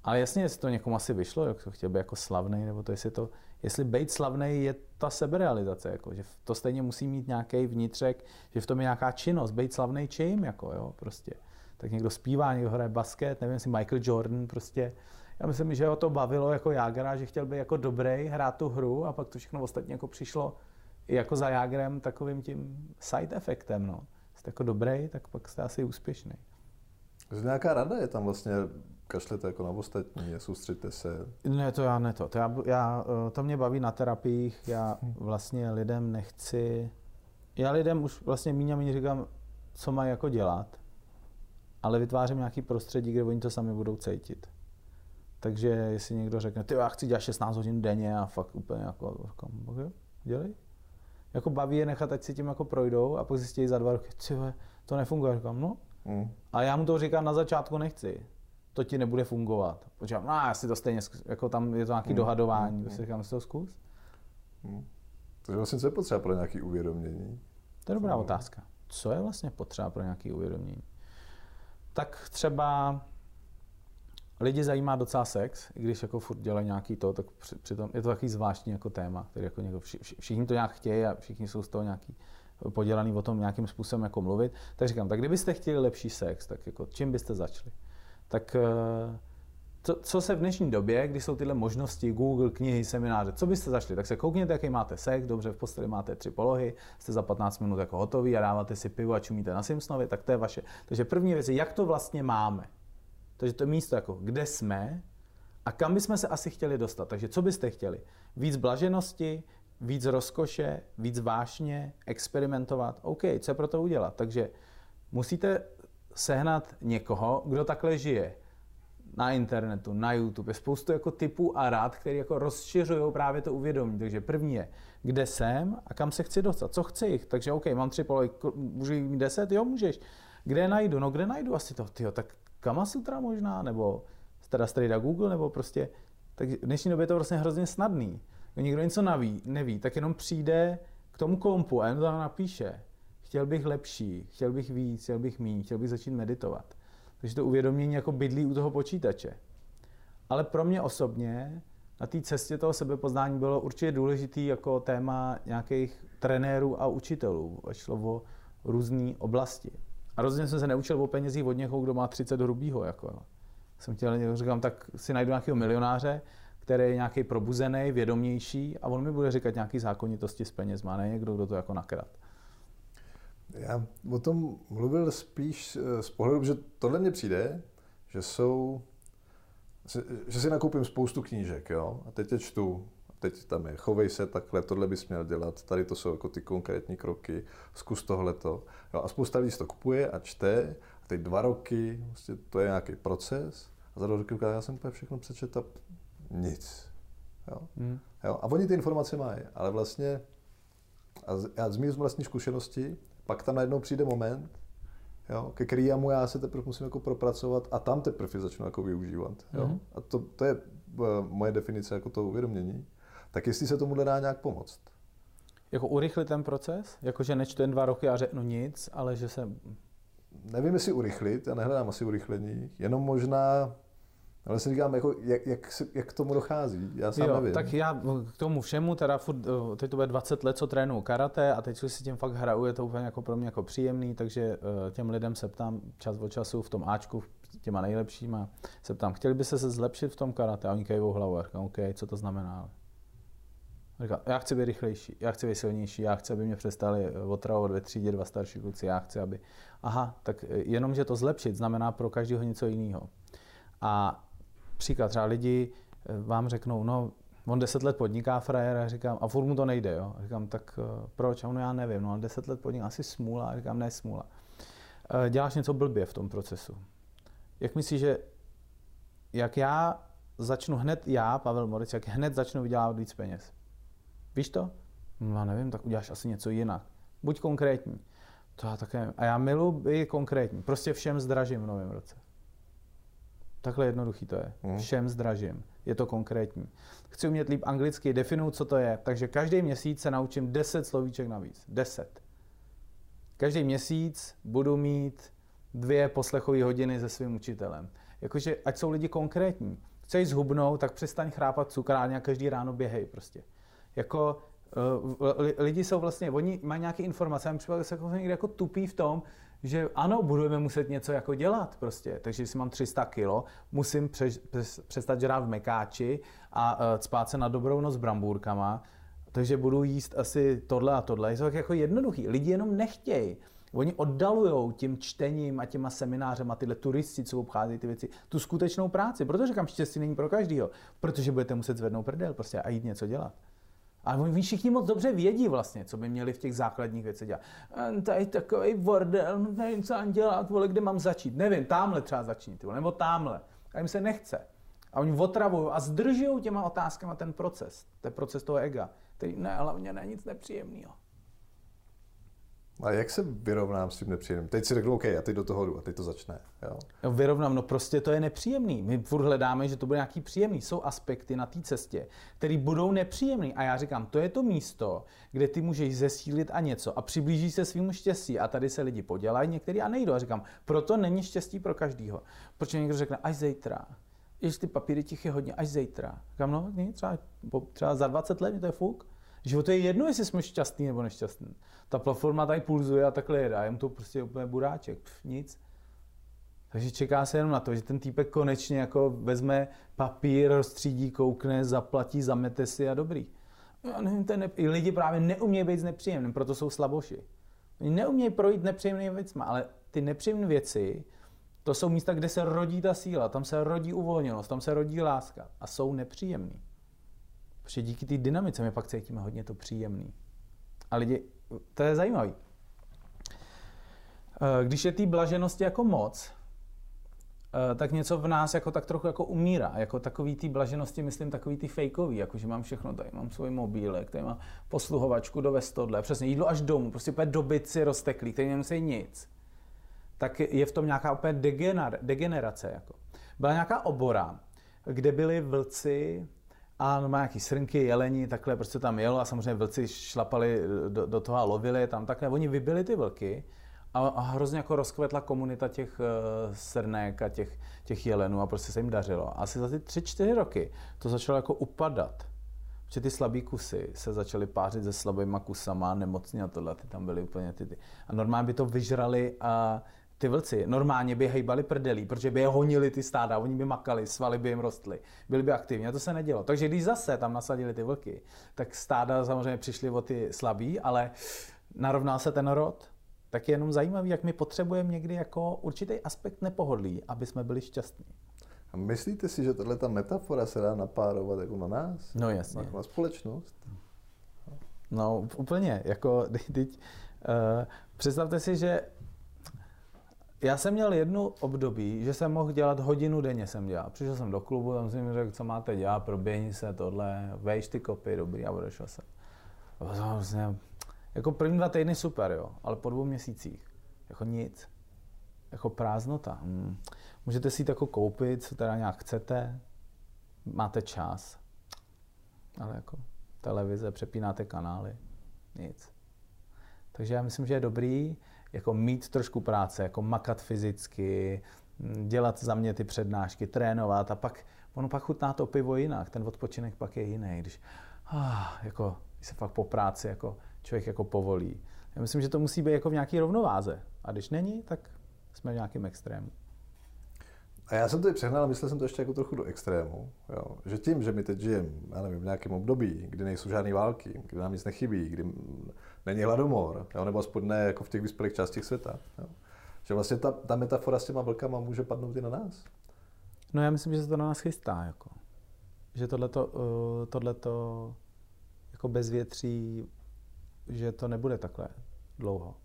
S2: Ale jasně, jestli to někomu asi vyšlo, jak to chtěl být jako slavný, nebo to, jestli to, jestli být slavný je ta seberealizace, jako, že to stejně musí mít nějaký vnitřek, že v tom je nějaká činnost, být slavný čím, jako, jo, prostě. Tak někdo zpívá, někdo hraje basket, nevím, jestli Michael Jordan, prostě. Já myslím, že ho to bavilo jako Jágra, že chtěl být jako dobrý, hrát tu hru a pak to všechno ostatně jako přišlo jako za Jágrem takovým tím side efektem, no. Jste jako dobrý, tak pak jste asi úspěšný.
S1: Takže nějaká rada je tam vlastně kašlete jako na ostatní, soustřeďte se.
S2: Ne, to já ne to. To, já, já, eh, to mě baví na terapiích, já vlastně lidem nechci, já lidem už vlastně míň a míň říkám, co mají jako dělat, ale vytvářím nějaký prostředí, kde oni to sami budou cítit. Takže jestli někdo řekne, ty já chci dělat 16 hodin denně a fakt úplně jako, říkám, okay, dělej. Jako baví je nechat, ať si tím jako projdou a pak zjistí za dva roky, to nefunguje. Říkám, no. Mm. A já mu to říkám na začátku nechci to ti nebude fungovat. Protože no, já si to stejně, jako tam je to nějaký mm. dohadování, mm. si říkám, si to zkus.
S1: Mm. Takže vlastně co je potřeba pro nějaké uvědomění?
S2: To je dobrá otázka. Co je vlastně potřeba pro nějaké uvědomění? Tak třeba lidi zajímá docela sex, i když jako furt dělají nějaký to, tak při, přitom je to takový zvláštní jako téma, který jako někdo, vši, všichni to nějak chtějí a všichni jsou z toho nějaký podělaný o tom nějakým způsobem jako mluvit. Tak říkám, tak kdybyste chtěli lepší sex, tak jako čím byste začali? tak eh, co, co se v dnešní době, kdy jsou tyhle možnosti, Google, knihy, semináře, co byste zašli? Tak se koukněte, jaký máte sex, dobře, v posteli máte tři polohy, jste za 15 minut jako hotový a dáváte si pivo a čumíte na Simpsonovi, tak to je vaše. Takže první věc je, jak to vlastně máme. Takže to je místo jako, kde jsme a kam bychom se asi chtěli dostat. Takže co byste chtěli? Víc blaženosti, víc rozkoše, víc vášně, experimentovat. OK, co je pro to udělat? Takže musíte sehnat někoho, kdo takhle žije na internetu, na YouTube. Je spoustu jako typů a rád, které jako rozšiřují právě to uvědomí. Takže první je, kde jsem a kam se chci dostat, co chci. Takže OK, mám tři polohy, můžu jít deset? Jo, můžeš. Kde najdu? No kde najdu asi to? Tyjo, tak Kamasutra možná, nebo teda strejda Google, nebo prostě, tak v dnešní době je to vlastně hrozně snadný. Někdo něco naví, neví, tak jenom přijde k tomu kompu a jen to tam napíše chtěl bych lepší, chtěl bych víc, chtěl bych méně, chtěl bych začít meditovat. Takže to uvědomění jako bydlí u toho počítače. Ale pro mě osobně na té cestě toho sebepoznání bylo určitě důležitý jako téma nějakých trenérů a učitelů. Šlo o různé oblasti. A rozhodně jsem se neučil o penězích od někoho, kdo má 30 hrubýho. Jako. Jsem chtěl, říkám, tak si najdu nějakého milionáře, který je nějaký probuzený, vědomější a on mi bude říkat nějaký zákonitosti s penězma, ne někdo, kdo to jako nakrát.
S1: Já o tom mluvil spíš eh, z pohledu, že tohle mně přijde, že jsou, že si nakoupím spoustu knížek, jo, a teď je čtu, teď tam je, chovej se takhle, tohle bys měl dělat, tady to jsou jako ty konkrétní kroky, zkus tohleto, jo, a spousta lidí to kupuje a čte, a teď dva roky, vlastně to je nějaký proces, a za dva roky já jsem úplně všechno přečet a nic, jo. Mm. jo, a oni ty informace mají, ale vlastně, a já z mých vlastní zkušenosti, pak tam najednou přijde moment, jo, ke kterému já se teprve musím jako propracovat a tam teprve začnu jako využívat. Jo. Mm-hmm. A to, to je uh, moje definice jako to uvědomění. Tak jestli se tomu dá nějak pomoct?
S2: Jako urychlit ten proces? Jako, že nečtu jen dva roky a řeknu nic, ale že se...
S1: Nevím, jestli urychlit, já nehledám asi urychlení, jenom možná ale si říkám, jako, jak, jak, jak, k tomu dochází, já sám jo, nevím.
S2: Tak já k tomu všemu, teda furt, eh, teď to bude 20 let, co trénuju karate a teď si tím fakt hraju, je to úplně jako pro mě jako příjemný, takže eh, těm lidem se ptám čas od času v tom Ačku, těma nejlepšíma, se ptám, chtěli by se se zlepšit v tom karate? A oni kejvou hlavu, a říkám, OK, co to znamená? Říkám, já chci být rychlejší, já chci být silnější, já chci, aby mě přestali eh, otravovat ve třídě dva starší kluci, já chci, aby... Aha, tak jenom, že to zlepšit znamená pro každého něco jiného. A Příklad, třeba lidi eh, vám řeknou, no, on deset let podniká frajer a říkám, a furt mu to nejde, jo. A říkám, tak uh, proč? A on, já nevím, no, ale deset let podniká, asi smůla. A říkám, ne smůla. Uh, děláš něco blbě v tom procesu. Jak myslíš, že jak já začnu hned, já, Pavel Moric, jak hned začnu vydělávat víc peněz? Víš to? No, já nevím, tak uděláš asi něco jinak. Buď konkrétní. To já také, a já miluji konkrétní. Prostě všem zdražím v novém roce. Takhle jednoduchý to je. Hmm. Všem zdražím. Je to konkrétní. Chci umět líp anglicky, definuju, co to je. Takže každý měsíc se naučím 10 slovíček navíc. 10. Každý měsíc budu mít dvě poslechové hodiny se svým učitelem. Jakože, ať jsou lidi konkrétní. Chceš zhubnout, tak přestaň chrápat cukrárně a každý ráno běhej prostě. Jako uh, lidi jsou vlastně, oni mají nějaké informace, a připadá se jako někde jako tupí v tom, že ano, budeme muset něco jako dělat prostě. Takže jestli mám 300 kilo, musím přes, přestat žrát v mekáči a uh, cpát se na dobrou noc s brambůrkama, takže budu jíst asi tohle a tohle. Je to tak jako jednoduchý. Lidi jenom nechtějí. Oni oddalují tím čtením a těma seminářem a tyhle turisti, co obcházejí ty věci, tu skutečnou práci. Protože říkám, štěstí není pro každýho. Protože budete muset zvednout prdel prostě a jít něco dělat. Ale oni všichni moc dobře vědí vlastně, co by měli v těch základních věcech dělat. Tady takový bordel, no nevím, co mám dělat, vole, kde mám začít. Nevím, tamhle třeba začít, nebo tamhle. A jim se nechce. A oni otravují a zdržují těma otázkama ten proces. To je proces toho ega. Který ne, hlavně není nic nepříjemného.
S1: A jak se vyrovnám s tím nepříjemným? Teď si řeknu, OK, a teď do toho jdu a teď to začne. Jo?
S2: No, vyrovnám, no prostě to je nepříjemný. My furt hledáme, že to bude nějaký příjemný. Jsou aspekty na té cestě, které budou nepříjemný. A já říkám, to je to místo, kde ty můžeš zesílit a něco a přiblížíš se svým štěstí. A tady se lidi podělají, některý a nejdou. A říkám, proto není štěstí pro každýho. Protože někdo řekne, až zítra. Ještě ty papíry těch je hodně, až zítra. Říkám, no, třeba, třeba za 20 let, to je fuk. Život je jedno, jestli jsme šťastný nebo nešťastný. Ta platforma tady pulzuje a takhle jede a je to prostě úplně buráček, Pff, nic. Takže čeká se jenom na to, že ten týpek konečně jako vezme papír, rozstřídí, koukne, zaplatí, zamete si a dobrý. Já nevím, ten ne... I lidi právě neumějí být nepříjemným, proto jsou slaboši. Oni neumějí projít nepříjemnými věcmi, ale ty nepříjemné věci, to jsou místa, kde se rodí ta síla, tam se rodí uvolněnost, tam se rodí láska a jsou nepříjemný. Protože díky té dynamice my pak cítíme hodně to příjemný. A lidi, to je zajímavý. Eh, když je té blaženosti jako moc, eh, tak něco v nás jako tak trochu jako umírá. Jako takový ty blaženosti, myslím takový ty fejkový, jako že mám všechno tady, mám svůj mobílek, tady mám posluhovačku do vestodle, přesně jídlo až domů, prostě úplně dobyci rozteklý, který nemusí nic. Tak je v tom nějaká úplně degener, degenerace. Jako. Byla nějaká obora, kde byli vlci, a no má nějaký srnky, jeleni, takhle prostě tam jelo a samozřejmě vlci šlapali do, do toho a lovili tam takhle. Oni vybili ty vlky a, a hrozně jako rozkvetla komunita těch uh, srnek a těch, těch jelenů a prostě se jim dařilo. Asi za ty tři, čtyři roky to začalo jako upadat. Protože ty slabý kusy se začaly pářit se slabýma kusama, nemocní a tohle, ty tam byly úplně ty. ty. A normálně by to vyžrali a ty vlci normálně by hejbali prdelí, protože by je honili ty stáda, oni by makali, svaly by jim rostly, byli by aktivní a to se nedělo. Takže když zase tam nasadili ty vlky, tak stáda samozřejmě přišly o ty slabí, ale narovnal se ten rod. Tak je jenom zajímavý, jak my potřebujeme někdy jako určitý aspekt nepohodlí, aby jsme byli šťastní.
S1: A myslíte si, že tahle ta metafora se dá napárovat jako na nás?
S2: No jasně.
S1: Na, na společnost?
S2: No úplně, jako teď, uh, představte si, že já jsem měl jednu období, že jsem mohl dělat hodinu denně jsem dělal. Přišel jsem do klubu, tam jsem řekl, co máte dělat, proběhni se tohle, vejš ty kopy, dobrý, a odešel jsem. A vlastně, jako první dva týdny super, jo, ale po dvou měsících, jako nic. Jako prázdnota. Hmm. Můžete si jako koupit, co teda nějak chcete, máte čas, ale jako televize, přepínáte kanály, Nic. Takže já myslím, že je dobrý jako mít trošku práce, jako makat fyzicky, dělat za mě ty přednášky, trénovat a pak ono pak chutná to pivo jinak, ten odpočinek pak je jiný, když, ah, jako, se fakt po práci jako člověk jako povolí. Já myslím, že to musí být jako v nějaké rovnováze. A když není, tak jsme v nějakém extrému.
S1: A já jsem to přehnal, myslel jsem to ještě jako trochu do extrému. Jo. Že tím, že my teď žijeme, já nevím, v nějakém období, kdy nejsou žádné války, kdy nám nic nechybí, kdy není hladomor, jo, nebo aspoň ne jako v těch vyspělých částích světa. Jo. Že vlastně ta, ta metafora s těma vlkama může padnout i na nás.
S2: No já myslím, že se to na nás chystá. Jako. Že tohleto, uh, tohleto jako bezvětří, že to nebude takhle dlouho.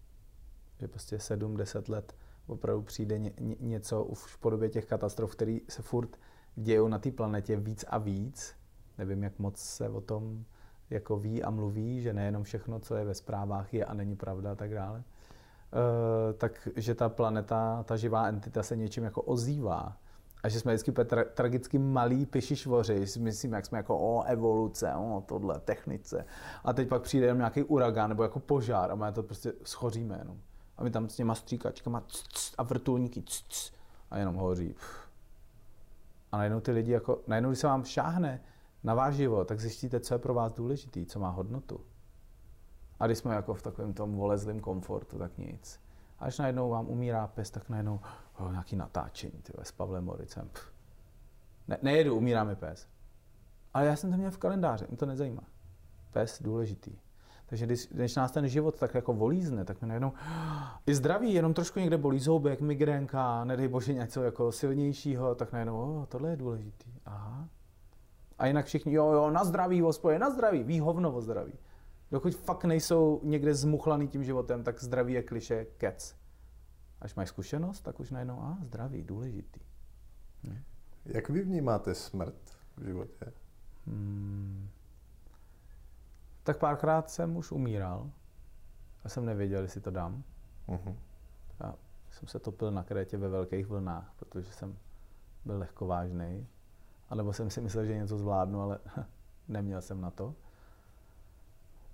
S2: Že prostě 7-10 let opravdu přijde ně, ně, něco už v podobě těch katastrof, které se furt dějou na té planetě víc a víc. Nevím, jak moc se o tom jako ví a mluví, že nejenom všechno, co je ve zprávách, je a není pravda a tak dále. E, takže ta planeta, ta živá entita se něčím jako ozývá. A že jsme vždycky tra- tragicky malí pišišvoři, myslím, jak jsme jako o evoluce, o tohle, technice. A teď pak přijde jenom nějaký uragán nebo jako požár a my to prostě schoříme jenom. A my tam s těma stříkačkama a vrtulníky a jenom hoří. A najednou ty lidi jako, najednou když se vám šáhne na váš život, tak zjistíte, co je pro vás důležitý, co má hodnotu. A když jsme jako v takovém tom volezlém komfortu, tak nic. A až najednou vám umírá pes, tak najednou oh, nějaký natáčení tyhle, s Pavlem Moricem. Ne, nejedu, umírá mi pes. Ale já jsem to měl v kalendáři, mě to nezajímá. Pes důležitý. Takže když, když nás ten život tak jako volízne, tak mi najednou i zdraví, jenom trošku někde bolí zoubek, migrénka, nedej bože něco jako silnějšího, tak najednou, oh, tohle je důležitý. Aha. A jinak všichni, jo, jo, na zdraví, hospodě, na zdraví, ví hovno o zdraví. Dokud fakt nejsou někde zmuchlaný tím životem, tak zdraví je kliše kec. Až máš zkušenost, tak už najednou, a zdraví, důležitý.
S1: Hm. Jak vy vnímáte smrt v životě?
S2: Hmm. Tak párkrát jsem už umíral a jsem nevěděl, jestli to dám. Uh-huh. Já jsem se topil na krétě ve velkých vlnách, protože jsem byl lehkovážný. A nebo jsem si myslel, že něco zvládnu, ale neměl jsem na to.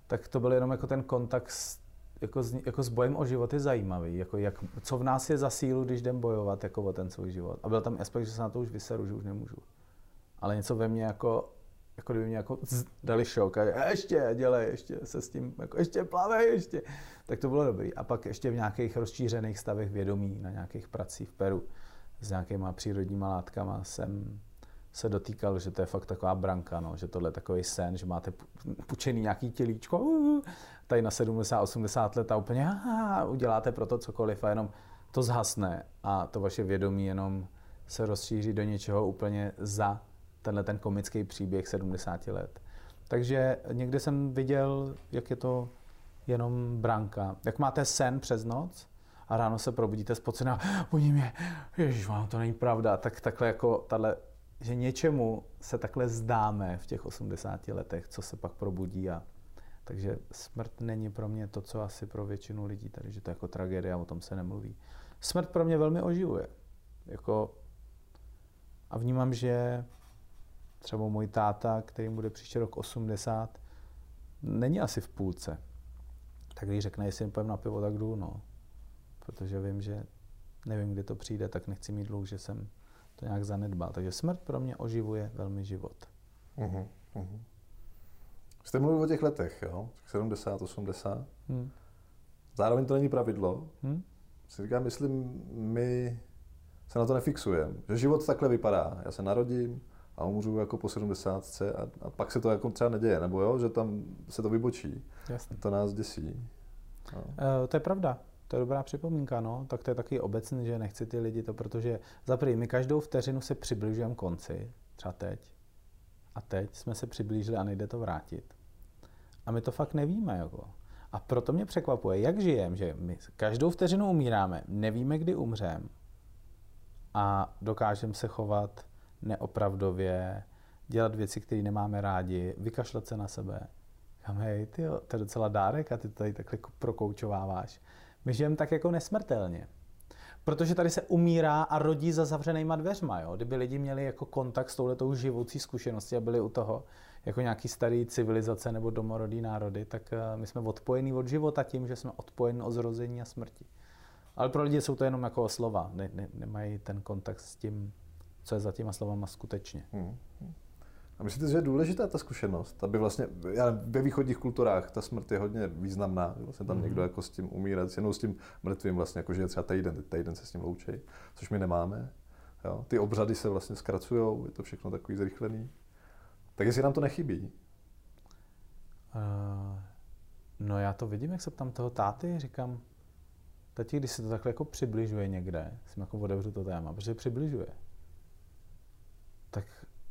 S2: Tak to byl jenom jako ten kontakt s, jako s, jako s bojem o život je zajímavý. Jako jak, co v nás je za sílu, když jdem bojovat jako o ten svůj život. A byl tam aspekt, že se na to už vyseru, že už nemůžu. Ale něco ve mně jako jako kdyby mě jako dali šok a ještě dělej, ještě se s tím, jako ještě plavej, ještě. Tak to bylo dobrý. A pak ještě v nějakých rozšířených stavech vědomí, na nějakých pracích v Peru s nějakýma přírodníma látkama jsem se dotýkal, že to je fakt taková branka, no, že tohle je takový sen, že máte pučený nějaký tělíčko, uh, tady na 70-80 let a úplně uh, uděláte pro to cokoliv a jenom to zhasne a to vaše vědomí jenom se rozšíří do něčeho úplně za tenhle ten komický příběh 70 let. Takže někde jsem viděl, jak je to jenom branka. Jak máte sen přes noc a ráno se probudíte spocená, oni mě, ježiš, vám to není pravda, tak takhle jako tahle, že něčemu se takhle zdáme v těch 80 letech, co se pak probudí a takže smrt není pro mě to, co asi pro většinu lidí tady, že to je jako tragédie o tom se nemluví. Smrt pro mě velmi oživuje. Jako, a vnímám, že třeba můj táta, který bude příští rok 80, není asi v půlce. Tak když řekne, jestli půjdeme na pivo, tak jdu, no. Protože vím, že nevím, kdy to přijde, tak nechci mít dluh, že jsem to nějak zanedbal. Takže smrt pro mě oživuje velmi život. Uh-huh, uh-huh.
S1: Jste mluvil o těch letech, jo? 70, 80. Hmm. Zároveň to není pravidlo. Hmm. Si říkám, myslím, my se na to nefixujeme. Že život takhle vypadá. Já se narodím, a umřu jako po 70 a, a pak se to jako třeba neděje, nebo jo, že tam se to vybočí. Jasně. To nás děsí.
S2: No. E, to je pravda. To je dobrá připomínka, no. Tak to je taky obecný, že nechci ty lidi to, protože za prvý, my každou vteřinu se přibližujeme konci, třeba teď. A teď jsme se přiblížili a nejde to vrátit. A my to fakt nevíme, jako. A proto mě překvapuje, jak žijem, že my každou vteřinu umíráme, nevíme, kdy umřem a dokážeme se chovat neopravdově, dělat věci, které nemáme rádi, vykašlat se na sebe. Říkám, hej, ty to je docela dárek a ty to tady takhle prokoučováváš. My žijeme tak jako nesmrtelně. Protože tady se umírá a rodí za zavřenýma dveřma. Jo? Kdyby lidi měli jako kontakt s touhletou živoucí zkušeností a byli u toho jako nějaký starý civilizace nebo domorodý národy, tak eh, my jsme odpojení od života tím, že jsme odpojeni od zrození a smrti. Ale pro lidi jsou to jenom jako slova, ne, ne, nemají ten kontakt s tím, co je za těma slovama skutečně. Hmm.
S1: A myslíte, že je důležitá ta zkušenost, aby vlastně, já ve východních kulturách ta smrt je hodně významná, vlastně tam mm. někdo jako s tím umírá, jenom s tím mrtvým vlastně, jako že je třeba týden, týden se s ním loučí, což my nemáme. Jo. Ty obřady se vlastně zkracují, je to všechno takový zrychlený. Tak jestli nám to nechybí?
S2: Uh, no já to vidím, jak se tam toho táty, říkám, tati, když se to takhle jako přibližuje někde, si jako otevřu to téma, protože přibližuje, tak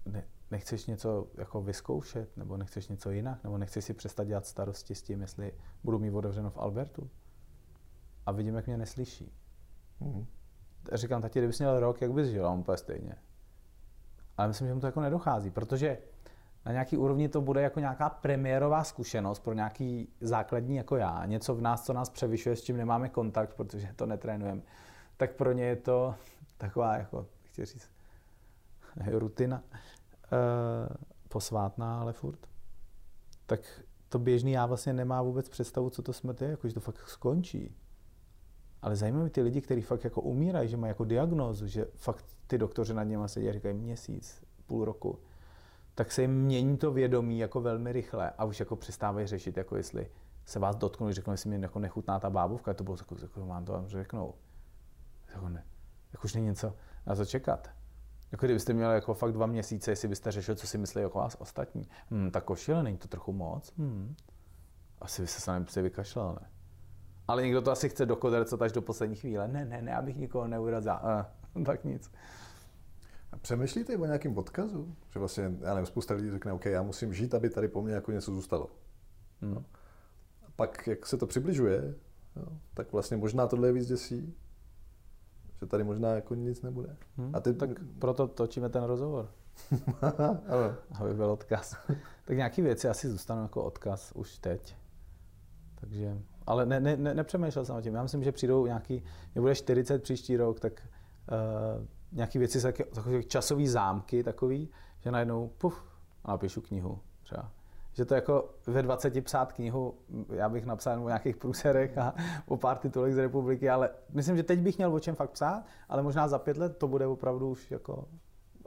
S2: ne, nechceš něco jako vyzkoušet, nebo nechceš něco jinak, nebo nechceš si přestat dělat starosti s tím, jestli budu mít otevřeno v Albertu. A vidím, jak mě neslyší. Mm. Říkám, tati, kdybys měl rok, jak bys žil? A on úplně stejně. Ale myslím, že mu to jako nedochází, protože na nějaký úrovni to bude jako nějaká premiérová zkušenost pro nějaký základní jako já, něco v nás, co nás převyšuje, s čím nemáme kontakt, protože to netrénujeme, tak pro ně je to taková, jako, chci říct, rutina posvátná, ale furt. Tak to běžný já vlastně nemá vůbec představu, co to smrt je, jako, že to fakt skončí. Ale zajímavé ty lidi, kteří fakt jako umírají, že mají jako diagnózu, že fakt ty doktoři nad něma sedí a říkají měsíc, půl roku, tak se jim mění to vědomí jako velmi rychle a už jako přestávají řešit, jako jestli se vás dotknou, řeknou, jestli mi jako nechutná ta bábovka, to bylo jako, jako mám to vám řeknou. Jako ne, jako už není něco na to čekat. Jako kdybyste měli jako fakt dva měsíce, jestli byste řešil, co si myslí jako vás ostatní. Hmm, tak košile, není to trochu moc? Hmm. Asi by se sami si vykašlal, ne? Ale někdo to asi chce dokodercovat až do poslední chvíle. Ne, ne, ne, abych nikoho neurazil. Eh, tak nic.
S1: A přemýšlíte o nějakém odkazu? Že vlastně, já nevím, spousta lidí řekne, OK, já musím žít, aby tady po mně jako něco zůstalo. Hmm. No. A pak, jak se to přibližuje, jo, tak vlastně možná tohle je víc děsí, že tady možná jako nic nebude.
S2: Hmm. A ty... Tak proto točíme ten rozhovor. aby byl odkaz. tak nějaké věci asi zůstanou jako odkaz už teď. Takže, ale ne, ne, ne, nepřemýšlel jsem o tím. Já myslím, že přijdou nějaký, mě bude 40 příští rok, tak uh, nějaké věci, takové časové zámky takový, že najednou puf, a napíšu knihu třeba. Že to jako ve 20 psát knihu, já bych napsal o nějakých průserech a o pár titulech z republiky, ale myslím, že teď bych měl o čem fakt psát, ale možná za pět let to bude opravdu už jako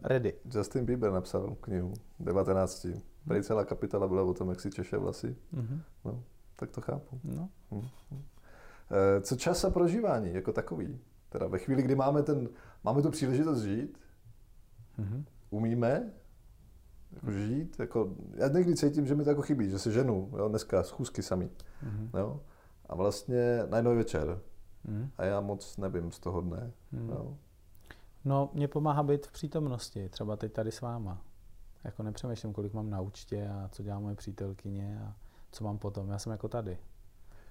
S2: ready.
S1: Justin Bieber napsal knihu 19. Tady celá kapitola byla o tom, jak si češe vlasy. Mm-hmm. No, tak to chápu. No. Mm-hmm. Co čas a prožívání jako takový? Teda ve chvíli, kdy máme, ten, máme tu příležitost žít, mm-hmm. umíme jako žít, jako, já někdy cítím, že mi to jako chybí, že se ženu, jo, dneska schůzky sami, mm-hmm. jo, a vlastně najednou je večer mm-hmm. a já moc nevím z toho dne, mm-hmm. jo.
S2: No, mě pomáhá být v přítomnosti, třeba teď tady s váma. Jako nepřemýšlím, kolik mám na účtě a co dělá moje přítelkyně a co mám potom. Já jsem jako tady.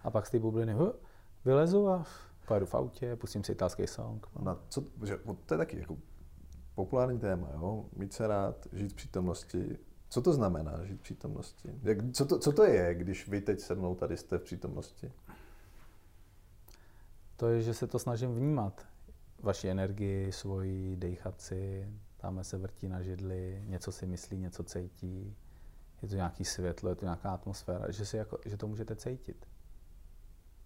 S2: A pak z té bubliny huh, vylezu a pojedu v autě, pustím si italský song.
S1: No, co, že, to je taky jako populární téma, jo? mít se rád, žít v přítomnosti. Co to znamená žít v přítomnosti? Jak, co, to, co to je, když vy teď se mnou tady jste v přítomnosti?
S2: To je, že se to snažím vnímat. Vaši energii, svoji, dejchat si, tamhle se vrtí na židli, něco si myslí, něco cítí. Je to nějaký světlo, je to nějaká atmosféra, že, si jako, že to můžete cítit.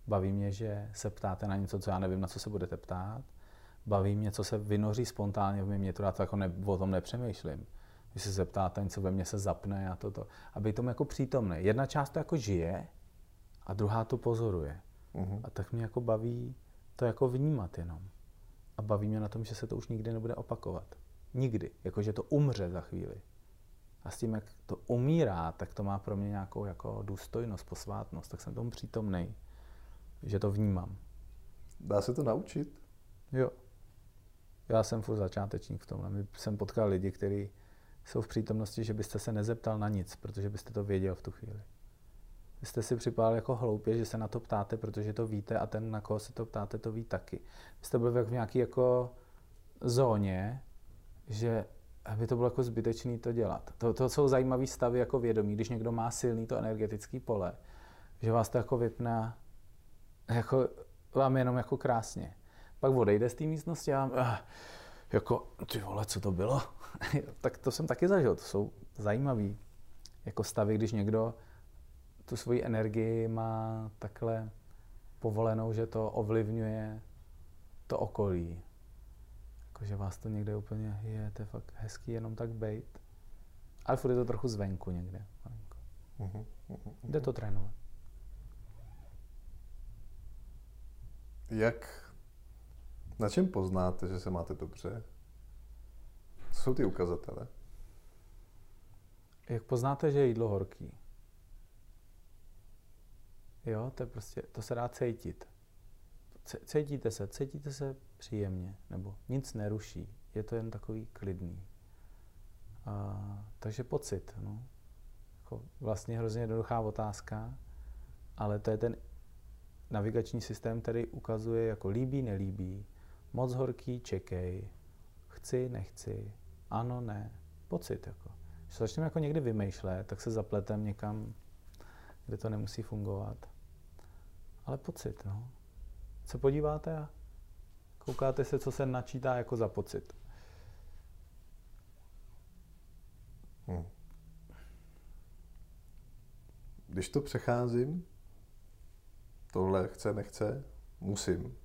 S2: Baví mě, že se ptáte na něco, co já nevím, na co se budete ptát. Baví mě, co se vynoří spontánně v mě, to já to jako ne, o tom nepřemýšlím. Když se zeptáte, něco ve mně se zapne a toto. A být tomu jako přítomný. Jedna část to jako žije a druhá to pozoruje. Uh-huh. A tak mě jako baví to jako vnímat jenom. A baví mě na tom, že se to už nikdy nebude opakovat. Nikdy. Jakože to umře za chvíli. A s tím, jak to umírá, tak to má pro mě nějakou jako důstojnost, posvátnost. Tak jsem tomu přítomný že to vnímám.
S1: Dá se to naučit?
S2: Jo. Já jsem furt začátečník v tomhle. My jsem potkal lidi, kteří jsou v přítomnosti, že byste se nezeptal na nic, protože byste to věděl v tu chvíli. Vy jste si připadal jako hloupě, že se na to ptáte, protože to víte a ten, na koho se to ptáte, to ví taky. Vy jste byli v nějaké jako zóně, že aby to bylo jako zbytečné to dělat. To, to jsou zajímavé stavy jako vědomí, když někdo má silný to energetický pole, že vás to jako vypne jako vám jenom jako krásně. Pak odejde z té místnosti a jako, ty vole, co to bylo? tak to jsem taky zažil, to jsou zajímavý jako stavy, když někdo tu svoji energii má takhle povolenou, že to ovlivňuje to okolí. Jakože vás to někde úplně je, to je fakt hezký jenom tak bejt. Ale furt je to trochu zvenku někde. Uh-huh, uh-huh. Jde to trénovat.
S1: Jak, na čem poznáte, že se máte dobře? Co jsou ty ukazatele?
S2: Jak poznáte, že je jídlo horký? Jo, to je prostě, to se dá cítit. Cítíte se, cítíte se příjemně, nebo nic neruší. Je to jen takový klidný. A, takže pocit, no. Jako vlastně hrozně jednoduchá otázka, ale to je ten navigační systém, který ukazuje jako líbí, nelíbí, moc horký, čekej, chci, nechci, ano, ne, pocit. Jako. Když začneme jako někdy vymýšlet, tak se zapletem někam, kde to nemusí fungovat. Ale pocit, no. Se podíváte a koukáte se, co se načítá jako za pocit. Hmm.
S1: Když to přecházím, tohle chce, nechce, musím.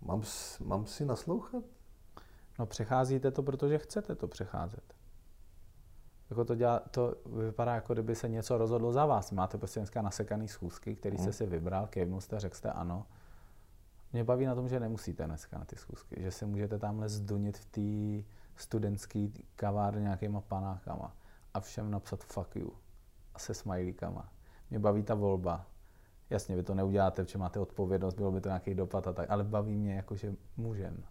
S1: Mám, mám si naslouchat?
S2: No přecházíte to, protože chcete to přecházet. Jako to, dělá, to vypadá, jako kdyby se něco rozhodlo za vás. Máte prostě dneska nasekaný schůzky, který jste hmm. si vybral, kejvnul jste, řekl jste ano. Mě baví na tom, že nemusíte dneska na ty schůzky, že si můžete tamhle zdunit v té studentské kavárně nějakýma panákama a všem napsat fuck you a se smajlíkama. Mě baví ta volba. Jasně, vy to neuděláte, protože máte odpovědnost, bylo by to nějaký dopad a tak, ale baví mě jako, že můžem.